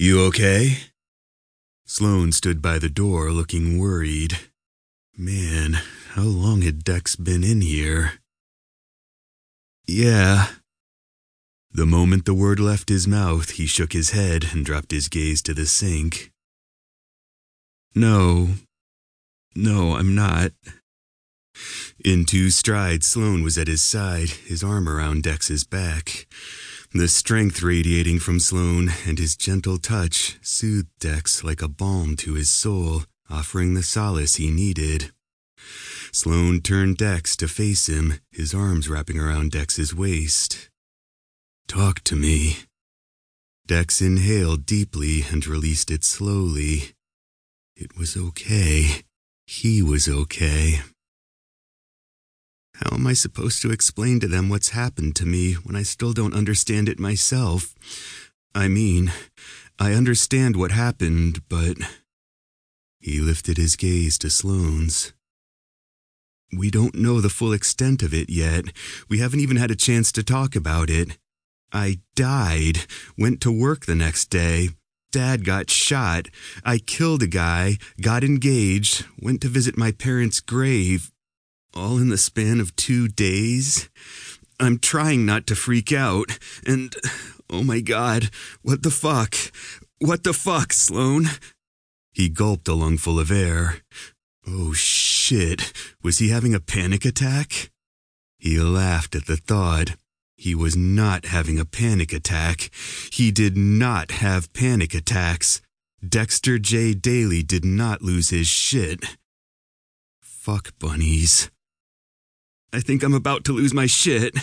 You okay? Sloane stood by the door looking worried. Man, how long had Dex been in here? Yeah. The moment the word left his mouth, he shook his head and dropped his gaze to the sink. No. No, I'm not. In two strides, Sloane was at his side, his arm around Dex's back. The strength radiating from Sloane and his gentle touch soothed Dex like a balm to his soul, offering the solace he needed. Sloane turned Dex to face him, his arms wrapping around Dex's waist. Talk to me. Dex inhaled deeply and released it slowly. It was okay. He was okay. How am I supposed to explain to them what's happened to me when I still don't understand it myself? I mean, I understand what happened, but. He lifted his gaze to Sloane's. We don't know the full extent of it yet. We haven't even had a chance to talk about it. I died, went to work the next day. Dad got shot. I killed a guy, got engaged, went to visit my parents' grave, all in the span of two days. I'm trying not to freak out, and oh my god, what the fuck? What the fuck, Sloane? He gulped a lungful of air. Oh shit, was he having a panic attack? He laughed at the thought. He was not having a panic attack. He did not have panic attacks. Dexter J. Daly did not lose his shit. Fuck bunnies. I think I'm about to lose my shit.